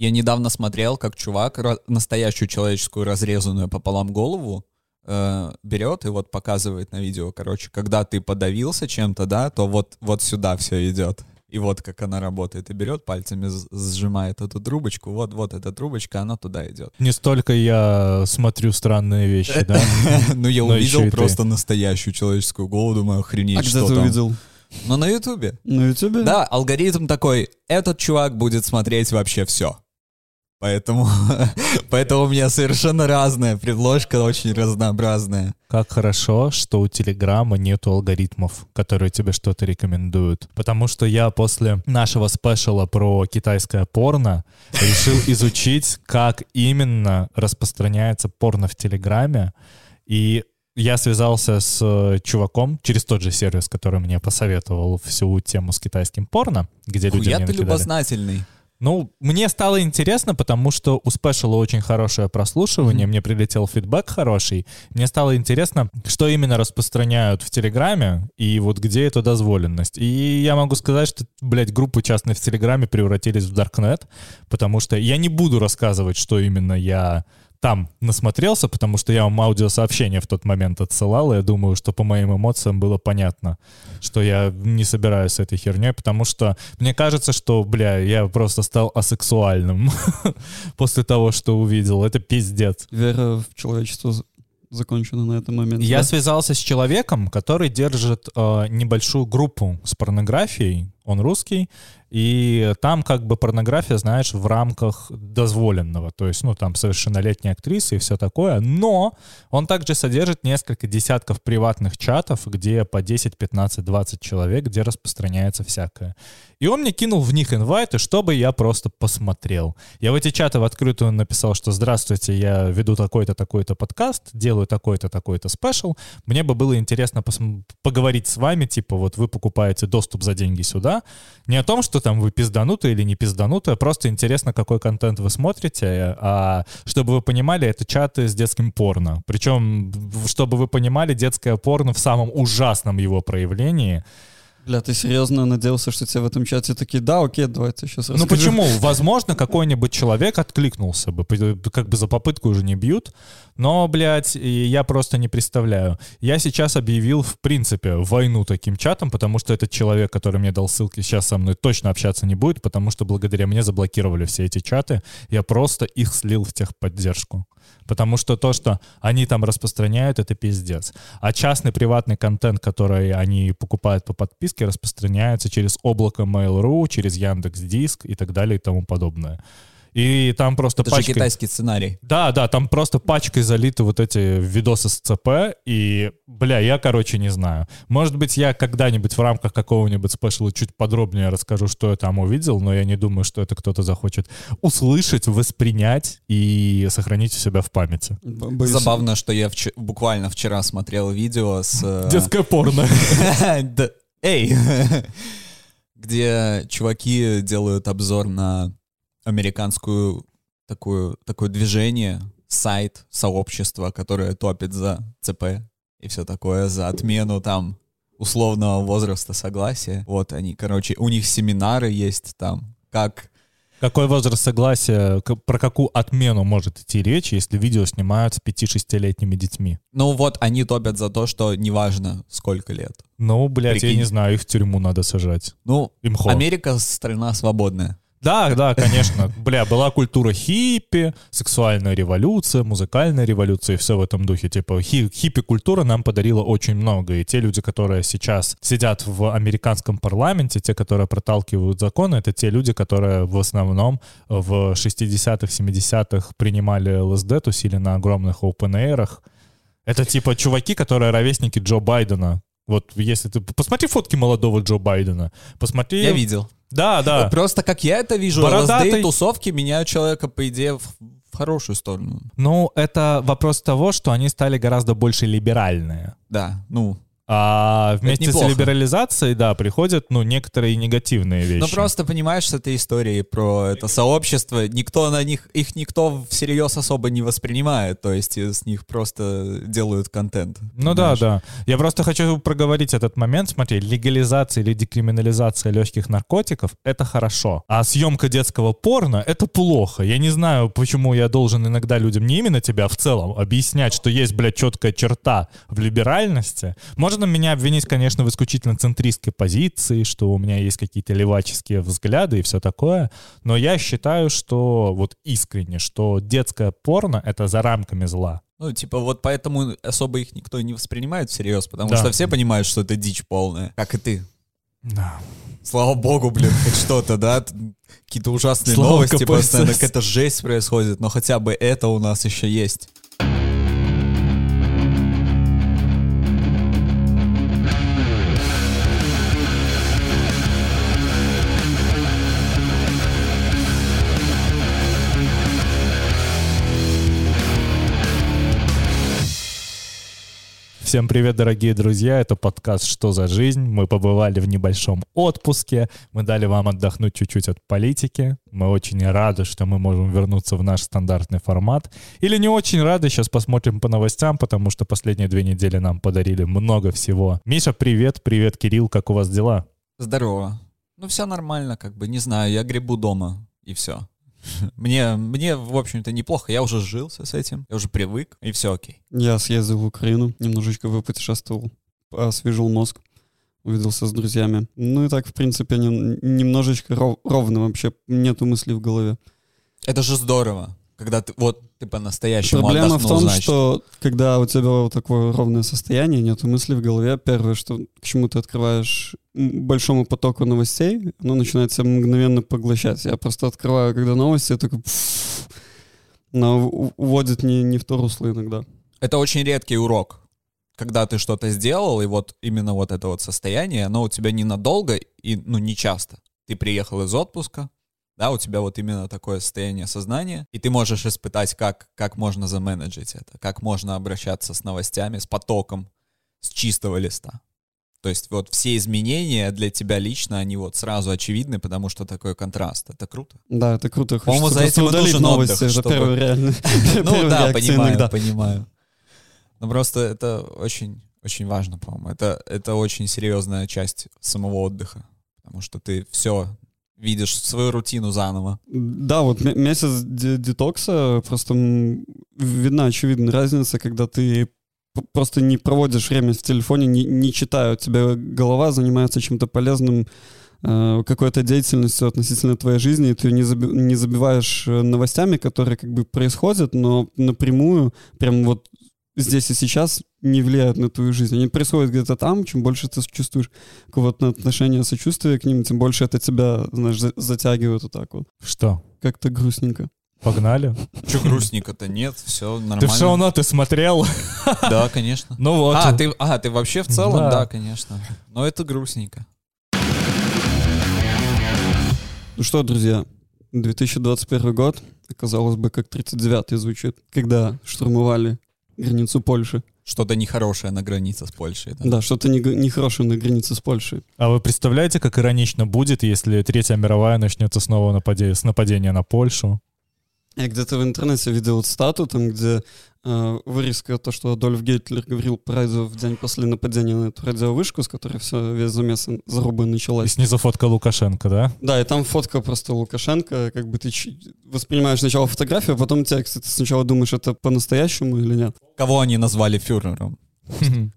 Я недавно смотрел, как чувак настоящую человеческую разрезанную пополам голову э, берет и вот показывает на видео, короче, когда ты подавился чем-то, да, то вот, вот сюда все идет. И вот как она работает. И берет пальцами, сжимает эту трубочку, вот, вот эта трубочка, она туда идет. Не столько я смотрю странные вещи, да? Ну, я увидел ты. просто настоящую человеческую голову, думаю, охренеть, А где что ты там. увидел? Ну, на Ютубе. На Ютубе? Да, алгоритм такой, этот чувак будет смотреть вообще все. Поэтому, поэтому у меня совершенно разная предложка, очень разнообразная. Как хорошо, что у Телеграма нету алгоритмов, которые тебе что-то рекомендуют. Потому что я после нашего спешала про китайское порно решил изучить, как именно распространяется порно в Телеграме. И я связался с э, чуваком через тот же сервис, который мне посоветовал всю тему с китайским порно, где люди Хуя мне ты любознательный. Ну, мне стало интересно, потому что у спешала очень хорошее прослушивание, мне прилетел фидбэк хороший. Мне стало интересно, что именно распространяют в Телеграме и вот где эта дозволенность. И я могу сказать, что, блядь, группы частные в Телеграме превратились в Даркнет, потому что я не буду рассказывать, что именно я там насмотрелся, потому что я вам аудиосообщение в тот момент отсылал, и я думаю, что по моим эмоциям было понятно, что я не собираюсь с этой херней, потому что мне кажется, что, бля, я просто стал асексуальным после того, что увидел. Это пиздец. Вера в человечество закончена на этом моменте. Я да? связался с человеком, который держит э, небольшую группу с порнографией, он русский, и там как бы порнография, знаешь, в рамках дозволенного, то есть, ну, там совершеннолетние актрисы и все такое, но он также содержит несколько десятков приватных чатов, где по 10, 15, 20 человек, где распространяется всякое. И он мне кинул в них инвайты, чтобы я просто посмотрел. Я в эти чаты в открытую написал, что «Здравствуйте, я веду такой-то, такой-то подкаст, делаю такой-то, такой-то спешл. Мне бы было интересно поговорить с вами, типа вот вы покупаете доступ за деньги сюда. Не о том, что там вы пизданутые или не пизданутые, просто интересно, какой контент вы смотрите, а чтобы вы понимали, это чаты с детским порно. Причем, чтобы вы понимали, детское порно в самом ужасном его проявлении. Бля, ты серьезно надеялся, что тебе в этом чате такие, да, окей, давай ты сейчас Ну почему? Возможно, какой-нибудь человек откликнулся бы, как бы за попытку уже не бьют, но, блядь, я просто не представляю. Я сейчас объявил, в принципе, войну таким чатом, потому что этот человек, который мне дал ссылки, сейчас со мной точно общаться не будет, потому что благодаря мне заблокировали все эти чаты, я просто их слил в техподдержку. Потому что то, что они там распространяют, это пиздец. А частный приватный контент, который они покупают по подписке, распространяется через облако Mail.ru, через Яндекс Диск и так далее и тому подобное. И там просто Это же пачкой... китайский сценарий. Да, да, там просто пачкой залиты вот эти видосы с ЦП, и, бля, я, короче, не знаю. Может быть, я когда-нибудь в рамках какого-нибудь спешла чуть подробнее расскажу, что я там увидел, но я не думаю, что это кто-то захочет услышать, воспринять и сохранить у себя в памяти. Забавно, что я вч- буквально вчера смотрел видео с... э, Детское порно. Эй! Где чуваки делают обзор на американскую такую, такое движение, сайт, сообщество, которое топит за ЦП и все такое, за отмену там условного возраста согласия. Вот они, короче, у них семинары есть там, как Какой возраст согласия, про какую отмену может идти речь, если видео снимают с 5-6-летними детьми? Ну вот, они топят за то, что неважно, сколько лет. Ну, блядь, я Прикинь. не знаю, их в тюрьму надо сажать. Ну, Имхо. Америка страна свободная. Да, да, конечно. Бля, была культура хиппи, сексуальная революция, музыкальная революция и все в этом духе. Типа хи- хиппи-культура нам подарила очень много. И те люди, которые сейчас сидят в американском парламенте, те, которые проталкивают законы, это те люди, которые в основном в 60-х, 70-х принимали ЛСД, тусили на огромных open-эйрах. Это типа чуваки, которые ровесники Джо Байдена. Вот если ты... Посмотри фотки молодого Джо Байдена. Посмотри... Я видел. Да, да. Просто как я это вижу, Бородатый. ЛСД и тусовки меняют человека, по идее, в, в хорошую сторону. Ну, это вопрос того, что они стали гораздо больше либеральные. Да, ну, А вместе с либерализацией, да, приходят, ну, некоторые негативные вещи. Ну просто понимаешь, с этой историей про это сообщество, никто на них, их никто всерьез особо не воспринимает, то есть с них просто делают контент. Ну да, понимаешь? да. Я просто хочу проговорить этот момент. Смотри, легализация или декриминализация легких наркотиков — это хорошо. А съемка детского порно — это плохо. Я не знаю, почему я должен иногда людям, не именно тебя, а в целом, объяснять, что есть, блядь, четкая черта в либеральности. Можно меня обвинить, конечно, в исключительно центристской позиции, что у меня есть какие-то леваческие взгляды и все такое, но я считаю, что вот искренне, что детское порно — это за рамками зла. Ну, типа, вот поэтому особо их никто не воспринимает всерьез, потому Да. что все понимают, что это дичь полная. Как и ты. Да. Слава богу, блин, хоть что-то, да? Какие-то ужасные Слава новости, КПСС. постоянно какая-то жесть происходит, но хотя бы это у нас еще есть. Всем привет, дорогие друзья! Это подкаст «Что за жизнь?». Мы побывали в небольшом отпуске. Мы дали вам отдохнуть чуть-чуть от политики. Мы очень рады, что мы можем вернуться в наш стандартный формат. Или не очень рады, сейчас посмотрим по новостям, потому что последние две недели нам подарили много всего. Миша, привет! Привет, Кирилл! Как у вас дела? Здорово. Ну, все нормально, как бы, не знаю, я грибу дома, и все. Мне, мне, в общем-то, неплохо. Я уже сжился с этим, я уже привык, и все окей. Я съездил в Украину, немножечко выпутешествовал, освежил мозг, увиделся с друзьями. Ну и так, в принципе, нем- немножечко ров- ровно вообще, нету мыслей в голове. Это же здорово, когда ты, вот, ты по-настоящему Проблема в том, значит. что когда у тебя вот такое ровное состояние, нету мыслей в голове, первое, что к чему ты открываешь большому потоку новостей, оно начинает тебя мгновенно поглощать. Я просто открываю, когда новости, я такой... пф, но уводит не, не в то русло иногда. Это очень редкий урок. Когда ты что-то сделал, и вот именно вот это вот состояние, оно у тебя ненадолго и, ну, не часто. Ты приехал из отпуска, да, у тебя вот именно такое состояние сознания, и ты можешь испытать, как, как можно заменеджить это, как можно обращаться с новостями, с потоком, с чистого листа. То есть вот все изменения для тебя лично, они вот сразу очевидны, потому что такой контраст. Это круто. Да, это круто. По-моему, за этим и нужен новости. отдых, это чтобы- реально. Ну да, понимаю, понимаю. Но просто это очень, очень важно, по-моему. Это, это очень серьезная часть самого отдыха. Потому что ты все видишь свою рутину заново. Да, вот ме- месяц де- детокса, просто видна очевидная разница, когда ты просто не проводишь время в телефоне, не, не читая, у тебя голова занимается чем-то полезным, э, какой-то деятельностью относительно твоей жизни, и ты не забиваешь э, новостями, которые как бы происходят, но напрямую, прям вот здесь и сейчас не влияют на твою жизнь. Они происходят где-то там, чем больше ты чувствуешь какого-то отношения, сочувствия к ним, тем больше это тебя, знаешь, за- затягивает вот так вот. Что, Как-то грустненько. погнали? Че грустненько-то? Нет, все нормально. Ты в шоу-ноты смотрел? Да, конечно. Ну вот. А, ты, а, ты вообще в целом? Да. Да, конечно. Но это грустненько. Ну что, друзья, 2021 год, казалось бы, как 39-й звучит, когда штурмовали границу Польши. Что-то нехорошее на границе с Польшей. Да? Да, что-то не- нехорошее на границе с Польшей. А вы представляете, как иронично будет, если Третья мировая начнется снова нападе- с нападения на Польшу? Я где-то в интернете видел стату, там, где э, вырезка, то, что Адольф Гитлер говорил по радио в день после нападения на эту радиовышку, с которой все, весь замес заруба И началась. снизу фотка Лукашенко, да? Да, и там фотка просто Лукашенко, как бы ты воспринимаешь сначала фотографию, а потом текст, и ты сначала думаешь, это по-настоящему или нет. Кого они назвали фюрером?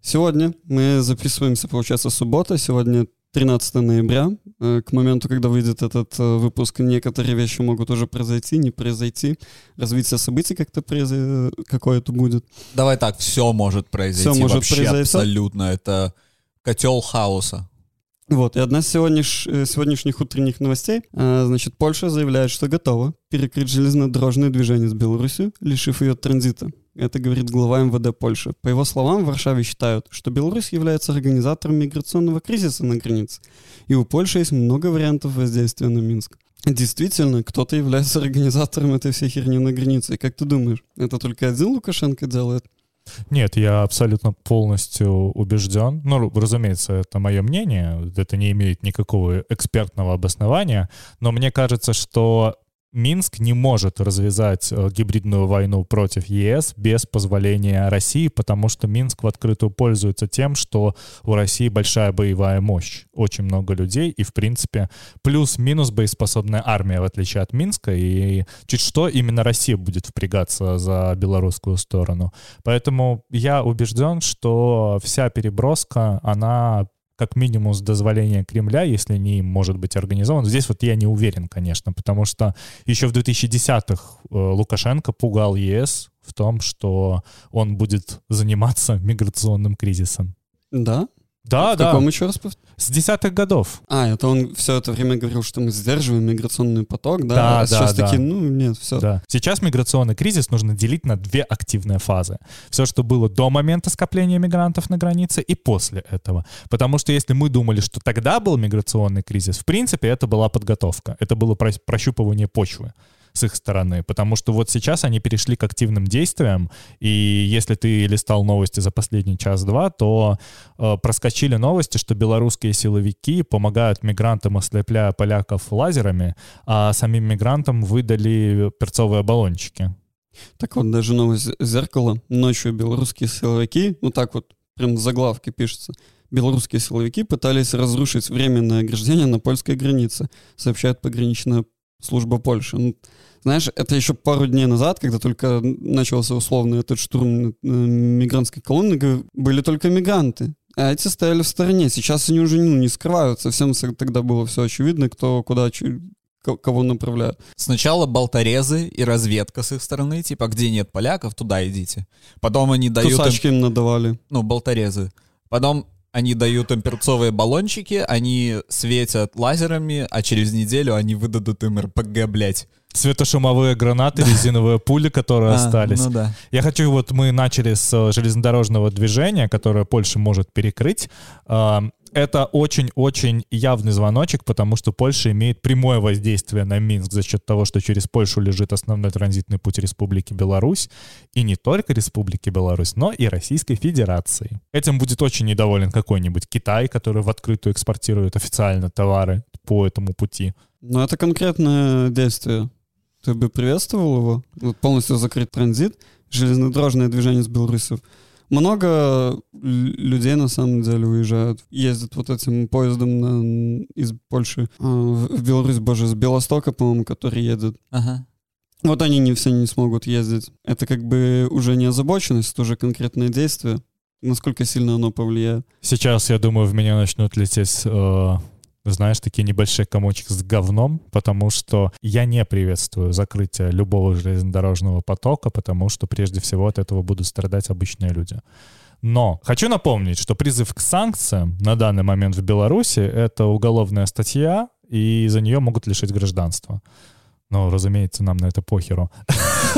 Сегодня мы записываемся, получается, суббота, сегодня 13 ноября. Э, К моменту, когда выйдет этот э, выпуск, некоторые вещи могут уже произойти, не произойти. Развитие событий как-то произо- какое-то будет. Давай так, все может произойти Всё может вообще произойти. абсолютно. Это котел хаоса. Вот, и одна из сегодняш- э, сегодняшних утренних новостей, значит, Польша заявляет, что готова перекрыть железнодорожное движение с Беларусью, лишив ее транзита. Это говорит глава МВД Польши. По его словам, в Варшаве считают, что Беларусь является организатором миграционного кризиса на границе, и у Польши есть много вариантов воздействия на Минск. Действительно, кто-то является организатором этой всей херни на границе. И как ты думаешь, это только один Лукашенко делает? Нет, я абсолютно полностью убежден. Ну, разумеется, это мое мнение, это не имеет никакого экспертного обоснования, но мне кажется, что Минск не может развязать э, гибридную войну против ЕС без позволения России, потому что Минск в открытую пользуется тем, что у России большая боевая мощь, очень много людей и, в принципе, плюс-минус боеспособная армия, в отличие от Минска, и чуть что именно Россия будет впрягаться за белорусскую сторону. Поэтому я убежден, что вся переброска, она как минимум с дозволения Кремля, если не может быть организован. Здесь вот я не уверен, конечно, потому что еще в 2010-х э, Лукашенко пугал ЕС в том, что он будет заниматься миграционным кризисом. Да? Да, в да. каком еще раз С десятых годов. А, это он все это время говорил, что мы сдерживаем миграционный поток, да? Да, а да, сейчас да. такие, ну, нет, все. Да. Сейчас миграционный кризис нужно делить на две активные фазы. Все, что было до момента скопления мигрантов на границе и после этого. Потому что если мы думали, что тогда был миграционный кризис, в принципе, это была подготовка. Это было про- прощупывание почвы с их стороны, потому что вот сейчас они перешли к активным действиям, и если ты листал новости за последний час-два, то э, проскочили новости, что белорусские силовики помогают мигрантам, ослепляя поляков лазерами, а самим мигрантам выдали перцовые баллончики. Так вот, даже новость «Зеркало». Ночью белорусские силовики, ну так вот, прям в заглавке пишется, белорусские силовики пытались разрушить временное ограждение на польской границе, сообщает пограничная служба Польши. Ну, знаешь, это еще пару дней назад, когда только начался условно этот штурм э, мигрантской колонны, были только мигранты. А эти стояли в стороне. Сейчас они уже ну, не скрывают. Совсем с- тогда было все очевидно, кто куда кого направляют. Сначала болторезы и разведка с их стороны, типа, где нет поляков, туда идите. Потом они дают им, Кусачки им надавали. ну, болторезы. Потом они дают им перцовые баллончики, они светят лазерами, а через неделю они выдадут им РПГ, блядь. Светошумовые гранаты, резиновые пули, которые А, остались. Ну да. Я хочу, вот мы начали с э, железнодорожного движения, которое Польша может перекрыть. Это очень-очень явный звоночек, потому что Польша имеет прямое воздействие на Минск за счет того, что через Польшу лежит основной транзитный путь Республики Беларусь, и не только Республики Беларусь, но и Российской Федерации. Этим будет очень недоволен какой-нибудь Китай, который в открытую экспортирует официально товары по этому пути. Но это конкретное действие. Ты бы приветствовал его? Полностью закрыть транзит, железнодорожное движение с Беларусью. Много людей на самом деле уезжают, ездят вот этим поездом на- из Польши а, в в Беларусь, боже, с Белостока, по-моему, который едет. Ага. Вот они не все не смогут ездить. Это как бы уже не озабоченность, это уже конкретное действие. Насколько сильно оно повлияет. Сейчас, я думаю, в меня начнут лететь, э, знаешь, такие небольшие комочки с говном, потому что я не приветствую закрытие любого железнодорожного потока, потому что прежде всего от этого будут страдать обычные люди. Но хочу напомнить, что призыв к санкциям на данный момент в Беларуси — это уголовная статья, и за нее могут лишить гражданства. Но, разумеется, нам на это похеру.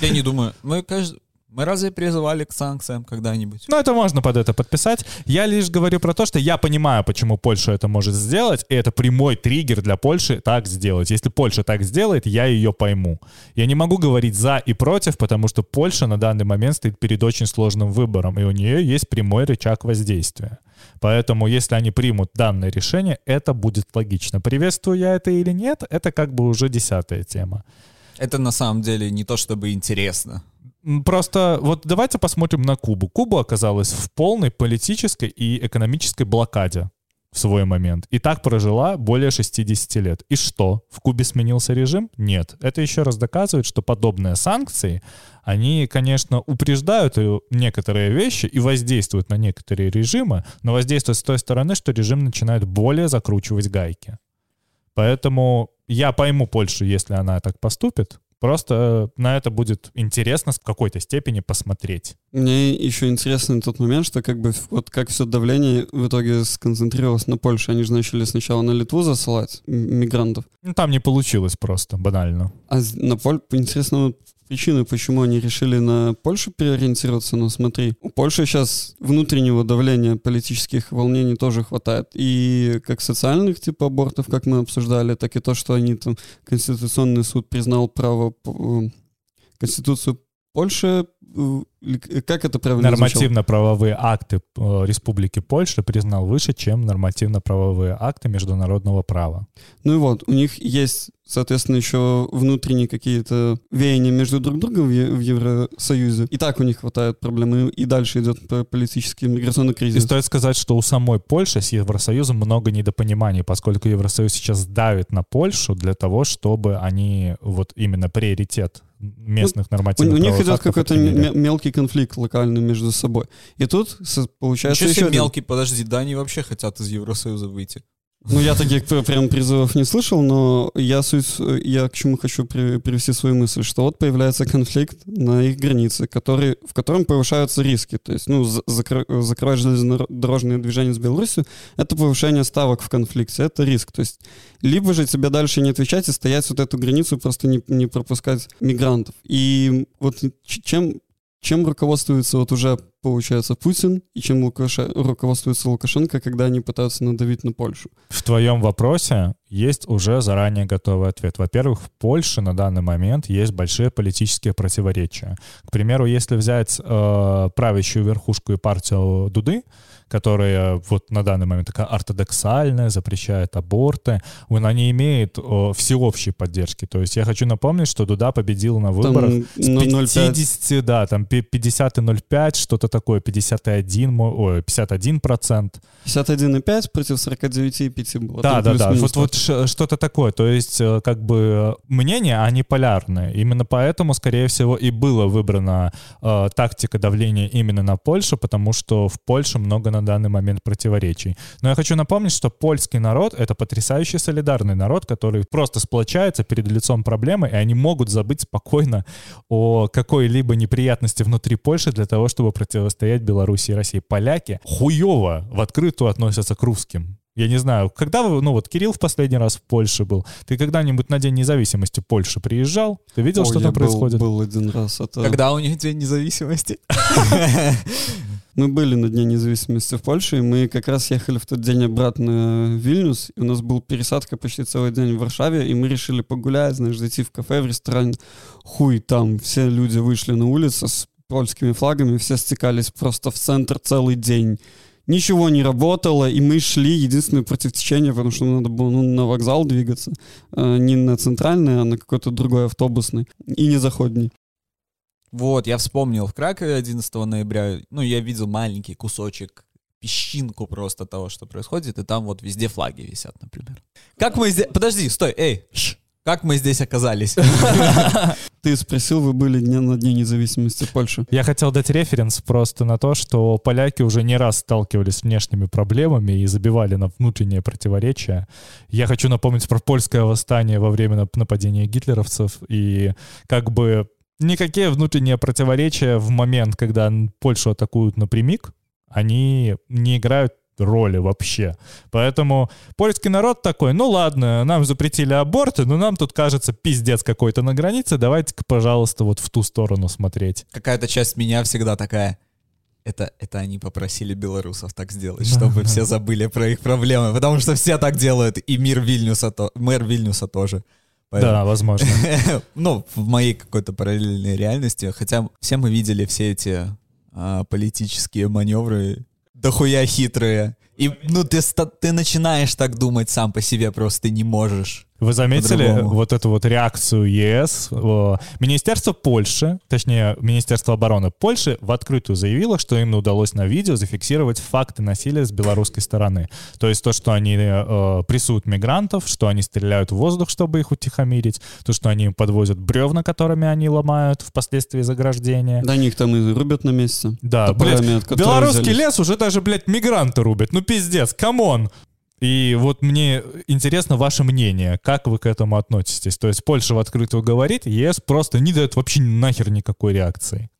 Я не думаю. Мы, кажд- мы разве призывали к санкциям когда-нибудь? Ну, это можно под это подписать. Я лишь говорю про то, что я понимаю, почему Польша это может сделать, и это прямой триггер для Польши так сделать. Если Польша так сделает, я ее пойму. Я не могу говорить за и против, потому что Польша на данный момент стоит перед очень сложным выбором, и у нее есть прямой рычаг воздействия. Поэтому, если они примут данное решение, это будет логично. Приветствую я это или нет, это как бы уже десятая тема. Это на самом деле не то чтобы интересно. Просто вот давайте посмотрим на Кубу. Куба оказалась в полной политической и экономической блокаде в свой момент. И так прожила более 60 лет. И что? В Кубе сменился режим? Нет. Это еще раз доказывает, что подобные санкции, они, конечно, упреждают э, некоторые вещи и воздействуют на некоторые режимы, но воздействуют с той стороны, что режим начинает более закручивать гайки. Поэтому я пойму Польшу, если она так поступит. Просто э, на это будет интересно в какой-то степени посмотреть. Мне еще интересно тот момент, что как бы вот как все давление в итоге сконцентрировалось на Польше. Они же начали сначала на Литву засылать мигрантов, Ну, там не получилось просто, банально. а на Поль... Интересно причины, почему они решили на Польшу переориентироваться. Но смотри, у Польши сейчас внутреннего давления политических волнений тоже хватает. И как социальных типа абортов, как мы обсуждали, так и то, что они там Конституционный суд признал право э, Конституцию Польша, или как это правильно? Нормативно-правовые акты э, Республики Польша признал выше, чем нормативно-правовые акты международного права. Ну и вот, у них есть, соответственно, еще внутренние какие-то веяния между друг другом в, Евросоюзе. И так у них хватает проблем, и, и дальше идет политический миграционный И кризис. стоит сказать, что у самой Польши с Евросоюзом много недопониманий, поскольку Евросоюз сейчас давит на Польшу для того, чтобы они вот именно приоритет местных У, нормативных у них правовых идет какой-то мелкий конфликт локальный между собой. И тут получается Ничего еще один- мелкий, подожди, да они вообще хотят из Евросоюза выйти. Ну, я таких пр- прям призывов не слышал, но я суть, я к чему хочу при- привести свою мысль, что вот появляется конфликт на их границе, который, в котором повышаются риски. То есть, ну, за- закры- закрывать железнодорожное движение с Беларусью — это повышение ставок в конфликте, это риск. То есть, либо же тебе дальше не отвечать и стоять вот эту границу, просто не, не пропускать мигрантов. И вот чем, чем руководствуется вот уже, получается, Путин, и чем Лукаша- руководствуется Лукашенко, когда они пытаются надавить на Польшу? В твоем вопросе есть уже заранее готовый ответ. Во-первых, в Польше на данный момент есть большие политические противоречия. К примеру, если взять э, правящую верхушку и партию Дуды, которая вот на данный момент такая ортодоксальная, запрещает аборты, она не имеет э, всеобщей поддержки. То есть я хочу напомнить, что Дуда победил на выборах Там с ну, 0,5. 50, да, там пи- 50 и 0,5, что-то такое, 51, мо- ой, 51 процент. 51,5 против 49,5 было. Да, да, да, вот, вот что-то такое. То есть, э, как бы, э, мнения, они полярные. Именно поэтому, скорее всего, и была выбрана э, тактика давления именно на Польшу, потому что в Польше много на данный момент противоречий. Но я хочу напомнить, что польский народ — это потрясающий солидарный народ, который просто сплочается перед лицом проблемы, и они могут забыть спокойно о какой-либо неприятности внутри Польши для того, чтобы противостоять Беларуси и России. Поляки хуево в открытую относятся к русским. Я не знаю, когда вы, ну вот Кирилл в последний раз в Польше был, ты когда-нибудь на День независимости Польши приезжал? Ты видел, Ой, что я там был- происходит? Был один раз. Это... Когда у них День независимости? Мы были на Дне независимости в Польше, и мы как раз ехали в тот день обратно в Вильнюс, и у нас был пересадка почти целый день в Варшаве, и мы решили погулять, знаешь, зайти в кафе, в ресторан. Хуй, там все люди вышли на улицу с польскими флагами, все стекались просто в центр целый день. Ничего не работало, и мы шли единственное против течения, потому что надо было ну, на вокзал двигаться. Э, Не на центральный, а на какой-то другой автобусный. И не заходний. Вот, я вспомнил, в Кракове 11 ноября, ну, я видел маленький кусочек, песчинку просто того, что происходит, и там вот везде флаги висят, например. Как мы здесь... Подожди, стой, эй, ш, как мы здесь оказались? Ты спросил, вы были дня на Дне независимости Польши. Я хотел дать референс просто на то, что поляки уже не раз сталкивались с внешними проблемами и забивали на внутренние противоречия. Я хочу напомнить про польское восстание во время нап- нападения гитлеровцев и как бы никакие внутренние противоречия в момент, когда Польшу атакуют напрямик, они не играют роли вообще. Поэтому польский народ такой, ну ладно, нам запретили аборты, но нам тут кажется пиздец какой-то на границе, давайте-ка, пожалуйста, вот в ту сторону смотреть. Какая-то часть меня всегда такая... Это, это они попросили белорусов так сделать, чтобы все забыли про их проблемы, потому что все так делают, и мир Вильнюса, то, мэр Вильнюса тоже. Поэтому- Да, возможно. ну, в моей какой-то параллельной реальности. Хотя все мы видели все эти а, политические маневры, дохуя хитрые. И, ну, ты, ста- ты начинаешь так думать сам по себе, просто ты не можешь. Вы заметили вот эту вот реакцию ЕС? Министерство Польши, точнее, Министерство обороны Польши в открытую заявило, что им удалось на видео зафиксировать факты насилия с белорусской стороны. То есть то, что они э, прессуют мигрантов, что они стреляют в воздух, чтобы их утихомирить, то, что они подвозят бревна, которыми они ломают впоследствии заграждения. Да, них там и рубят на месте. Да, блядь, Белорусский взялись. лес уже даже, блядь, мигранты рубят. Ну, пиздец, come on. И вот мне интересно ваше мнение, как вы к этому относитесь? То есть Польша в открытую говорит, ЕС просто не дает вообще нахер никакой реакции.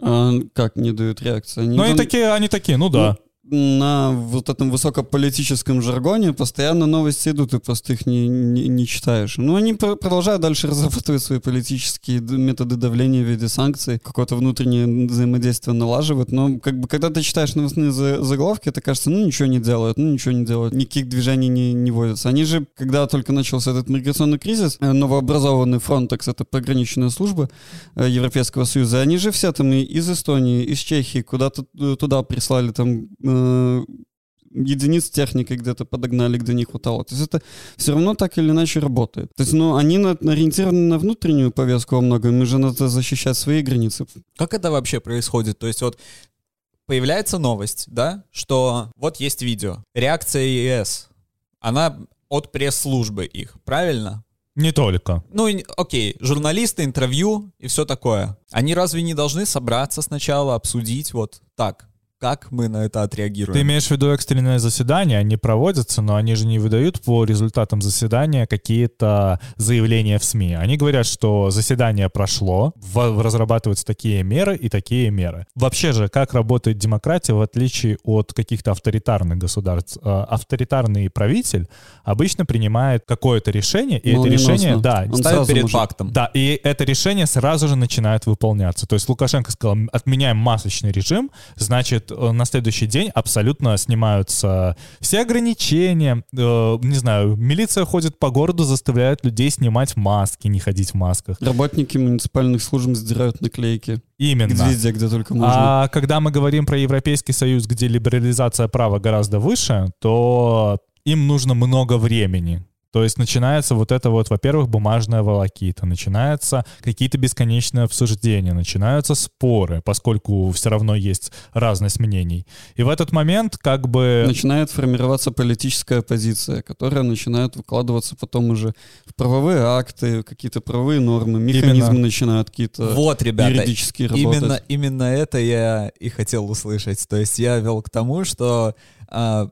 А, как не дают реакции? Они Ну, они такие, они такие, ну да. На вот этом высокополитическом жаргоне постоянно новости идут, ты просто их не, не, не читаешь. Ну, они пр- продолжают дальше разрабатывать свои политические методы давления в виде санкций, какое-то внутреннее взаимодействие налаживают, но как бы когда ты читаешь новостные за- заголовки, это кажется, ну, ничего не делают, ну, ничего не делают, никаких движений не, не вводятся. Они же, когда только начался этот миграционный кризис, э, новообразованный Frontex, это пограничная служба э, Европейского Союза, они же все там и из Эстонии, из Чехии куда-то э, туда прислали там единиц техники где-то подогнали, где не хватало. То есть это все равно так или иначе работает. То есть, ну, они на- ориентированы на внутреннюю повестку во многом, им же надо защищать свои границы. Как это вообще происходит? То есть вот появляется новость, да, что вот есть видео. Реакция ЕС, она от пресс-службы их, правильно? Не только. Ну, окей, журналисты, интервью и все такое. Они разве не должны собраться сначала, обсудить вот так, как мы на это отреагируем? Ты имеешь в виду экстренное заседание, они проводятся, но они же не выдают по результатам заседания какие-то заявления в СМИ. Они говорят, что заседание прошло, в- разрабатываются такие меры и такие меры. Вообще же, как работает демократия в отличие от каких-то авторитарных государств? Э, Авторитарный правитель обычно принимает какое-то решение, и это Молниеносно. решение, да, Он сразу перед может- фактом. да, и это решение сразу же начинает выполняться. То есть Лукашенко сказал, отменяем масочный режим, значит, на следующий день абсолютно снимаются все ограничения, э, не знаю, милиция ходит по городу, заставляет людей снимать маски, не ходить в масках. Работники муниципальных служб сдирают наклейки. Именно. Везде, где только можно. А когда мы говорим про Европейский Союз, где либерализация права гораздо выше, то им нужно много времени. То есть начинается вот это вот, во-первых, бумажная волокита, начинаются какие-то бесконечные обсуждения, начинаются споры, поскольку все равно есть разность мнений. И в этот момент как бы... Начинает формироваться политическая позиция, которая начинает выкладываться потом уже в правовые акты, какие-то правовые нормы, механизмы Именно. начинают какие-то Вот, ребята, юридические работать. именно, именно это я и хотел услышать. То есть я вел к тому, что а,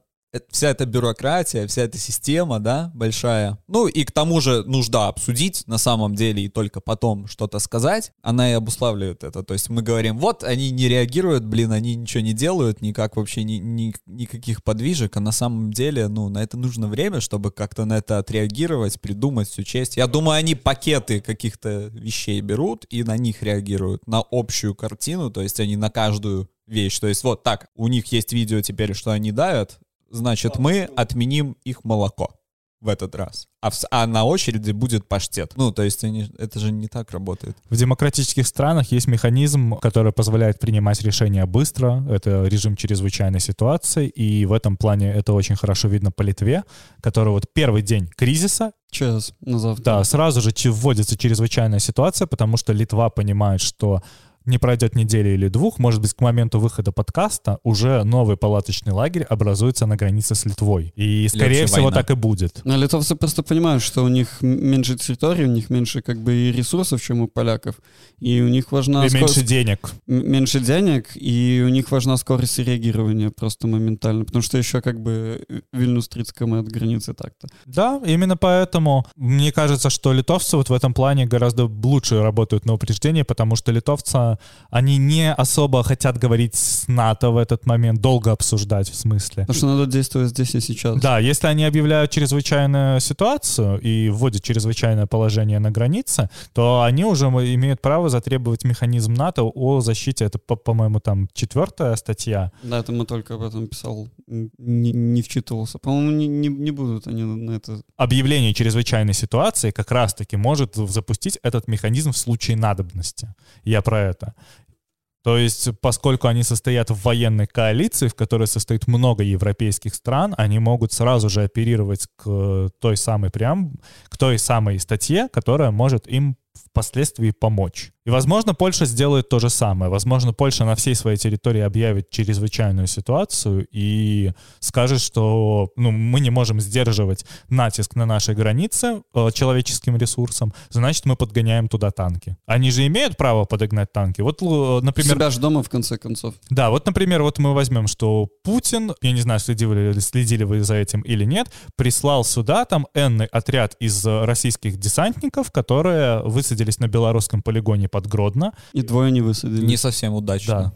вся эта бюрократия, вся эта система, да, большая, ну и к тому же нужда обсудить на самом деле и только потом что-то сказать, она и обуславливает это. То есть мы говорим, вот они не реагируют, блин, они ничего не делают, никак вообще ни, ни- никаких подвижек, а на самом деле, ну, на это нужно время, чтобы как-то на это отреагировать, придумать, все честь. Я думаю, они пакеты каких-то вещей берут и на них реагируют, на общую картину, то есть они на каждую вещь. То есть вот так, у них есть видео теперь, что они давят, значит, мы отменим их молоко в этот раз. А, в а на очереди будет паштет. Ну, то есть они, это же не так работает. В демократических странах есть механизм, который позволяет принимать решения быстро. Это режим чрезвычайной ситуации. И в этом плане это очень хорошо видно по Литве, который вот первый день кризиса, Час на завтра. да, сразу же вводится чрезвычайная ситуация, потому что Литва понимает, что не пройдет недели или двух, может быть, к моменту выхода подкаста уже новый палаточный лагерь образуется на границе с Литвой. И, скорее вообще всего, война. так и будет. Но литовцы просто понимают, что у них меньше территории, у них меньше как бы и ресурсов, чем у поляков. И у них важна и скор- меньше денег. меньше денег, и у них важна скорость реагирования просто моментально. Потому что еще как бы Вильнюс-Трицкая мы от границы так-то. Да, именно поэтому мне кажется, что литовцы вот в этом плане гораздо лучше работают на упреждение, потому что литовцы, они не особо хотят говорить с НАТО в этот момент, долго обсуждать в смысле. Потому что надо действовать здесь и сейчас. Да, если они объявляют чрезвычайную ситуацию и вводят чрезвычайное положение на границе, то они уже имеют право затребовать механизм НАТО о защите. Это, по- по-моему, там четвертая статья. Да, это мы только об этом писал, не, не вчитывался. По-моему, не, не, не будут они на это. Объявление чрезвычайной ситуации как раз-таки может запустить этот механизм в случае надобности. Я про это. То есть, поскольку они состоят в военной коалиции, в которой состоит много европейских стран, они могут сразу же оперировать к той самой прям, к той самой статье, которая может им впоследствии помочь. И, возможно, Польша сделает то же самое. Возможно, Польша на всей своей территории объявит чрезвычайную ситуацию и скажет, что ну, мы не можем сдерживать натиск на нашей границе э, человеческим ресурсом, значит, мы подгоняем туда танки. Они же имеют право подогнать танки. Вот, л- например, Себя же дома, в конце концов. да, вот, например, вот мы возьмем, что Путин, я не знаю, следили, ли- следили вы за этим или нет, прислал сюда там энный отряд из э, российских десантников, которые высадились на белорусском полигоне под Гродно. И двое не высадили. Не совсем удачно. Да.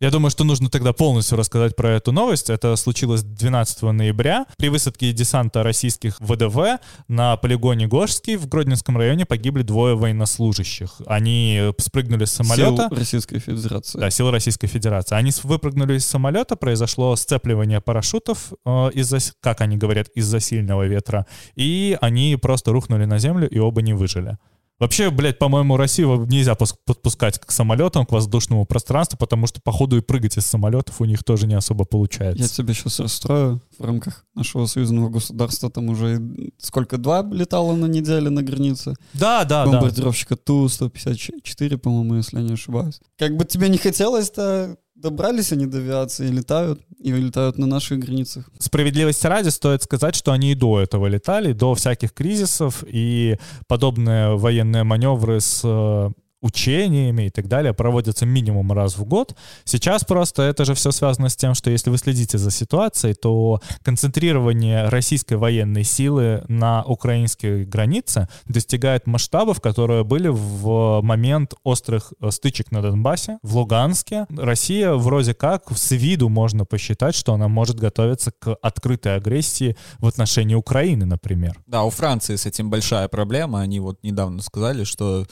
Я думаю, что нужно тогда полностью рассказать про эту новость. Это случилось 12 ноября. При высадке десанта российских ВДВ на полигоне Гошский в Гродненском районе погибли двое военнослужащих. Они спрыгнули с самолета. Сил Российской Федерации. Да, силы Российской Федерации. Они выпрыгнули из самолета, произошло сцепливание парашютов э, из-за, как они говорят, из-за сильного ветра. И они просто рухнули на землю, и оба не выжили. Вообще, блядь, по-моему, Россию нельзя подпускать к самолетам, к воздушному пространству, потому что, походу, и прыгать из самолетов у них тоже не особо получается. Я тебя сейчас расстрою. В рамках нашего союзного государства там уже сколько, два летало на неделю на границе? Да, да, Бомбардировщика да. Ту-154, по-моему, если я не ошибаюсь. Как бы тебе не хотелось-то добрались они до авиации, летают, и летают на наших границах. Справедливости ради стоит сказать, что они и до этого летали, до всяких кризисов, и подобные военные маневры с э, учениями и так далее проводятся минимум раз в год. Сейчас просто это же все связано с тем, что если вы следите за ситуацией, то концентрирование российской военной силы на украинской границе достигает масштабов, которые были в момент острых э, стычек на Донбассе, в Луганске. Россия вроде как с виду можно посчитать, что она может готовиться к открытой агрессии в отношении Украины, например. Да, у Франции с этим большая проблема. Они вот недавно сказали, что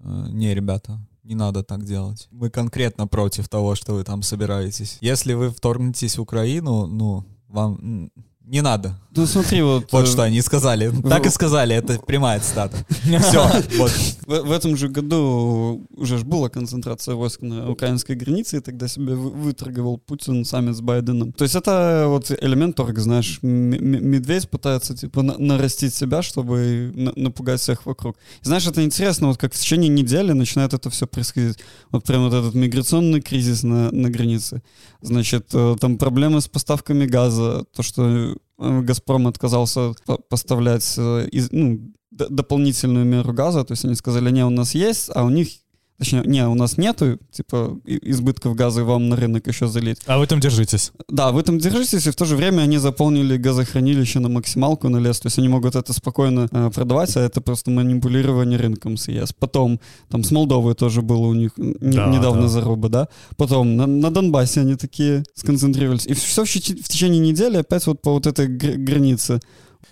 не, ребята, не надо так делать. Мы конкретно против того, что вы там собираетесь. Если вы вторгнетесь в Украину, ну, вам не надо. Ну смотри, вот... Вот э, что они сказали. Так и сказали, это прямая цитата. Все, вот. В этом же году уже ж была концентрация войск на украинской границе, и тогда себе выторговал Путин саммит с Байденом. То есть это вот элемент торга, знаешь, медведь пытается типа нарастить себя, чтобы напугать всех вокруг. знаешь, это интересно, вот как в течение недели начинает это все происходить. Вот прям вот этот миграционный кризис на, на границе. Значит, э, там проблемы с поставками газа, то, что Газпром отказался поставлять э, ну, дополнительную меру газа, то есть они сказали, не, у нас есть, а у них Точнее, не, у нас нету, типа, избытков газа, и вам на рынок еще залить. А вы там держитесь. Да, вы там держитесь, и в то же время они заполнили газохранилище на максималку на лес, то есть они могут это спокойно э, продавать, а это просто манипулирование рынком с ЕС. Потом, там с Молдовой тоже было у них да, недавно да. заруба, да. Потом на, на Донбассе они такие сконцентрировались. И все в, в течение недели опять вот по вот этой границе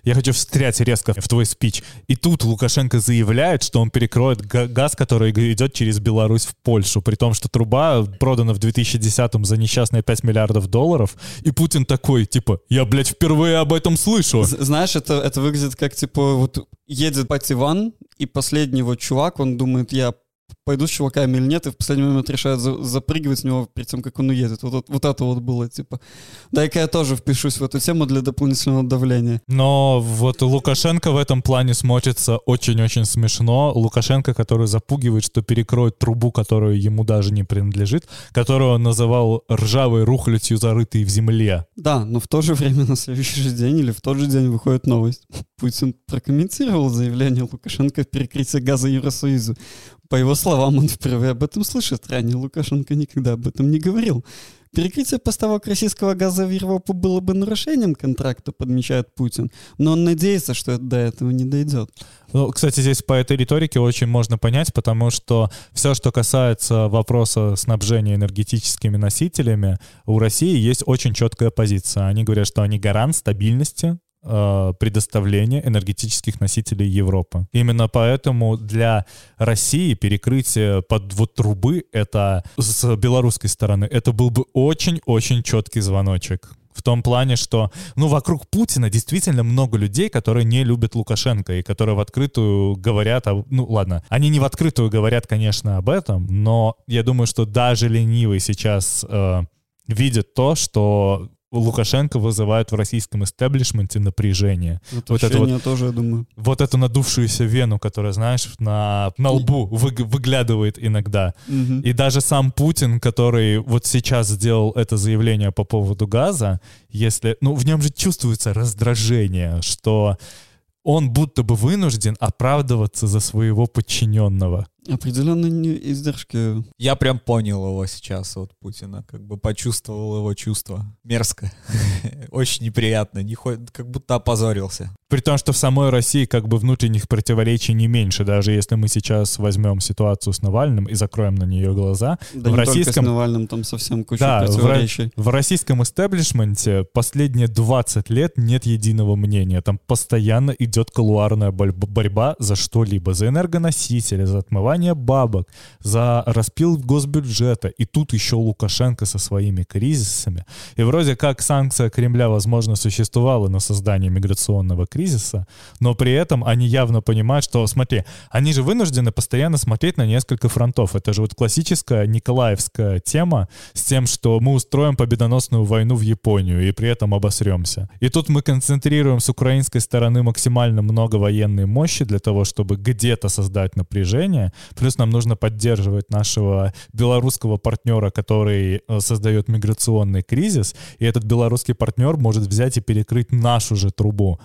я хочу встрять резко в твой спич. И тут Лукашенко заявляет, что он перекроет газ, который идет через Беларусь в Польшу, при том, что труба продана в 2010-м за несчастные 5 миллиардов долларов, и Путин такой, типа, я, блядь, впервые об этом слышу. Знаешь, это, это выглядит как, типа, вот едет Пативан, и последний вот чувак, он думает, я пойду с чуваками или нет, и в последний момент решают за, запрыгивать с него перед тем, как он уедет. Вот, вот, вот это вот было, типа. Дай-ка я тоже впишусь в эту тему для дополнительного давления. Но вот Лукашенко в этом плане смотрится очень-очень смешно. Лукашенко, который запугивает, что перекроет трубу, которую ему даже не принадлежит, которую он называл ржавой рухлядью, зарытой в земле. Да, но в то же время на следующий же день или в тот же день выходит новость. Путин прокомментировал заявление Лукашенко о перекрытии газа Евросоюзу. По его словам, он впервые об этом слышит. Ранее Лукашенко никогда об этом не говорил. Перекрытие поставок российского газа в Европу было бы нарушением контракта, подмечает Путин, но он надеется, что до этого не дойдет. Ну, кстати, здесь по этой риторике очень можно понять, потому что все, что касается вопроса снабжения энергетическими носителями, у России есть очень четкая позиция. Они говорят, что они гарант стабильности предоставления энергетических носителей Европы. Именно поэтому для России перекрытие под вот трубы это с белорусской стороны это был бы очень-очень четкий звоночек. В том плане, что, ну, вокруг Путина действительно много людей, которые не любят Лукашенко и которые в открытую говорят, о, ну, ладно, они не в открытую говорят, конечно, об этом, но я думаю, что даже ленивый сейчас э, видит то, что Лукашенко вызывает в российском истеблишменте напряжение. вот это вот, тоже, я думаю. Вот эту надувшуюся вену, которая, знаешь, на, на лбу вы, выглядывает иногда. Угу. И даже сам Путин, который вот сейчас сделал это заявление по поводу газа, если... Ну, в нем же чувствуется раздражение, что он будто бы вынужден оправдываться за своего подчиненного. Определенно не издержки. Я прям понял его сейчас от Путина, как бы почувствовал его чувство. Мерзко. Очень неприятно, не хо- как будто опозорился. При том, что в самой России как бы внутренних противоречий не меньше, даже если мы сейчас возьмем ситуацию с Навальным и закроем на нее глаза. Да в не только с российском Навальным, там совсем куча Да, в, ро- противоречий. в российском истеблишменте последние 20 лет нет единого мнения. Там постоянно идет колуарная борьба за что-либо. За энергоносители, за отмывание бабок, за распил госбюджета. И тут еще Лукашенко со своими кризисами. И вроде как санкция Кремля, возможно, существовала на создание миграционного кризиса, но при этом они явно понимают, что, смотри, они же вынуждены постоянно смотреть на несколько фронтов. Это же вот классическая николаевская тема с тем, что мы устроим победоносную войну в Японию и при этом обосремся. И тут мы концентрируем с украинской стороны максимально много военной мощи для того, чтобы где-то создать напряжение. Плюс нам нужно поддерживать нашего белорусского партнера, который э, создает миграционный кризис. И этот белорусский партнер может взять и перекрыть нашу же трубу.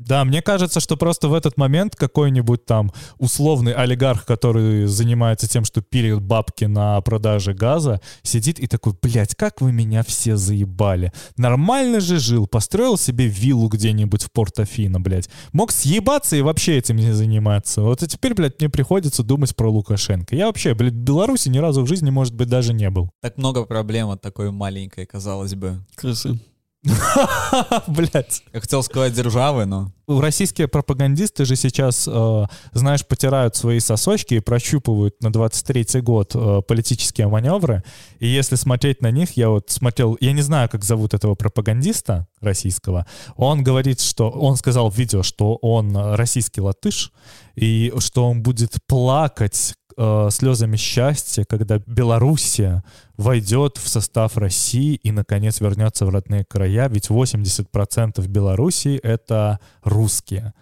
Да, мне кажется, что просто в этот момент какой-нибудь там условный олигарх, который занимается тем, что пилит бабки на продаже газа, сидит и такой, блядь, как вы меня все заебали. Нормально же жил, построил себе виллу где-нибудь в Порт-Афино, блядь. Мог съебаться и вообще этим не заниматься. Вот и теперь, блядь, мне приходится думать про Лукашенко. Я вообще, блядь, в Беларуси ни разу в жизни, может быть, даже не был. Так много проблем от такой маленькой, казалось бы. Крысы. Блядь. Я хотел сказать державы, но... Российские пропагандисты же сейчас, э, знаешь, потирают свои сосочки и прощупывают на 23-й год э, политические маневры. И если смотреть на них, я вот смотрел, я не знаю, как зовут этого пропагандиста российского, он говорит, что, он сказал в видео, что он российский латыш, и что он будет плакать э, слезами счастья, когда Белоруссия войдет в состав России и, наконец, вернется в родные края, ведь 80% Белоруссии — это русские.